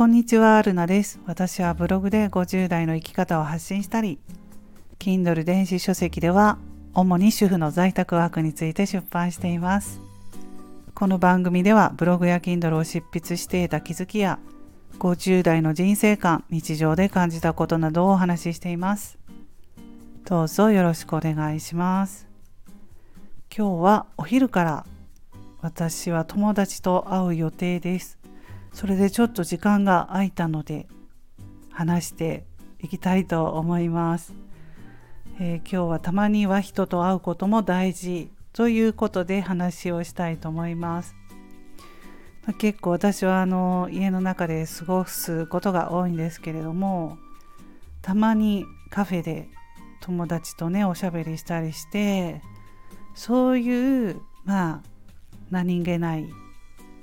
こんにちは、ルナです。私はブログで50代の生き方を発信したり、Kindle 電子書籍では主に主婦の在宅ワークについて出版しています。この番組ではブログや Kindle を執筆して得た気づきや50代の人生観、日常で感じたことなどをお話ししています。どうぞよろしくお願いします。今日はお昼から私は友達と会う予定です。それでちょっと時間が空いたので話していきたいと思います、えー、今日はたまには人と会うことも大事ということで話をしたいと思います、ま、結構私はあの家の中で過ごすことが多いんですけれどもたまにカフェで友達とねおしゃべりしたりしてそういうまあ何気ない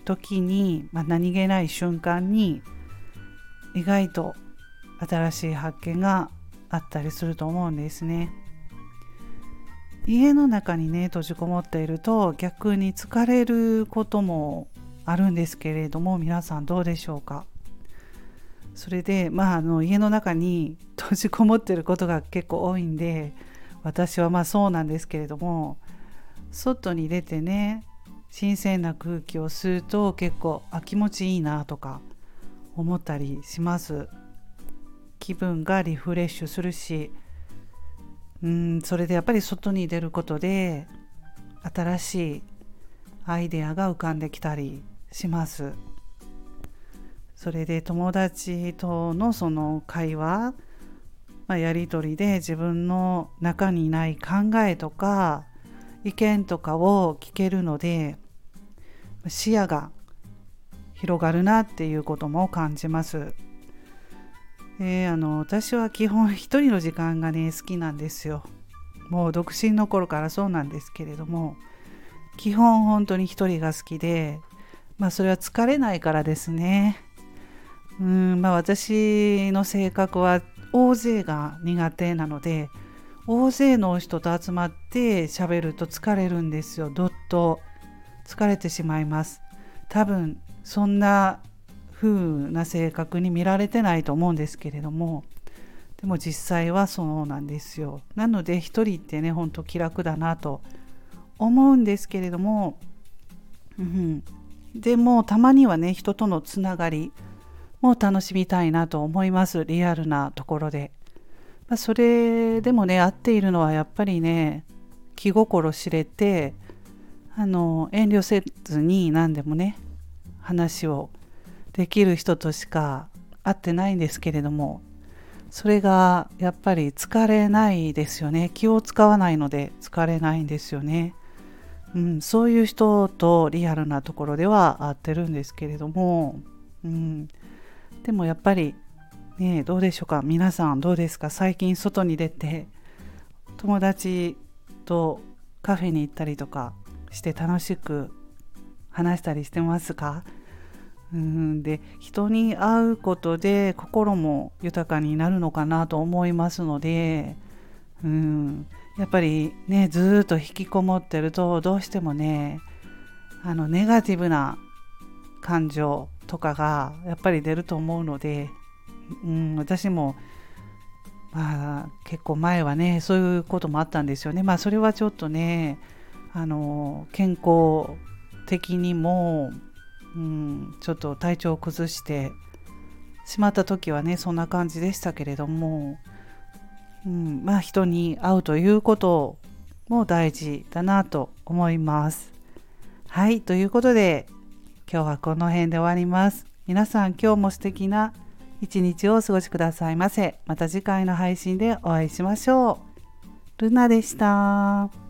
時に、まあ、何気ない瞬間に意外と新しい発見があったりすると思うんですね。家の中にね閉じこもっていると逆に疲れることもあるんですけれども皆さんどうでしょうか？それでまああの家の中に閉じこもってることが結構多いんで私はまあそうなんですけれども外に出てね新鮮な空気を吸うと結構あ気持ちいいなとか思ったりします。気分がリフレッシュするしうんそれでやっぱり外に出ることで新しいアイデアが浮かんできたりします。それで友達とのその会話、まあ、やり取りで自分の中にない考えとか意見とかを聞けるので視野が広がるなっていうことも感じます。であの私は基本一人の時間がね好きなんですよ。もう独身の頃からそうなんですけれども基本本当に一人が好きでまあそれは疲れないからですね。うんまあ私の性格は大勢が苦手なので大勢の人と集まって喋ると疲れるんですよ。どっと疲れてしまいます。多分そんな風な性格に見られてないと思うんですけれども。でも実際はそうなんですよ。なので一人ってねほんと気楽だなと思うんですけれども、うん、でもたまにはね人とのつながりも楽しみたいなと思います。リアルなところで、まあ、それでもね合っているのはやっぱりね気心知れてあの遠慮せずに何でもね話をできる人としか会ってないんですけれどもそれがやっぱり疲れないですよね。気を使わないので疲れないんですよね、うん、そういう人とリアルなところでは会ってるんですけれども、うん、でもやっぱりねどうでしょうか？皆さんどうですか？最近外に出て友達とカフェに行ったりとかして楽しく話したりしてますか？うんで人に会うことで心も豊かになるのかなと思いますのでうんやっぱりねずっと引きこもってるとどうしてもねあのネガティブな感情とかがやっぱり出ると思うので、うん、私もまあ結構前はねそういうこともあったんですよねまあそれはちょっとねあの健康的にも、うん、ちょっと体調を崩してしまった時はねそんな感じでしたけれども、うん、まあ人に会うということも大事だなと思います。はいということで今日はこの辺で終わります。皆さん今日も素敵な一日をお過ごしくださいませ。また次回の配信でお会いしましょう。ルナでした。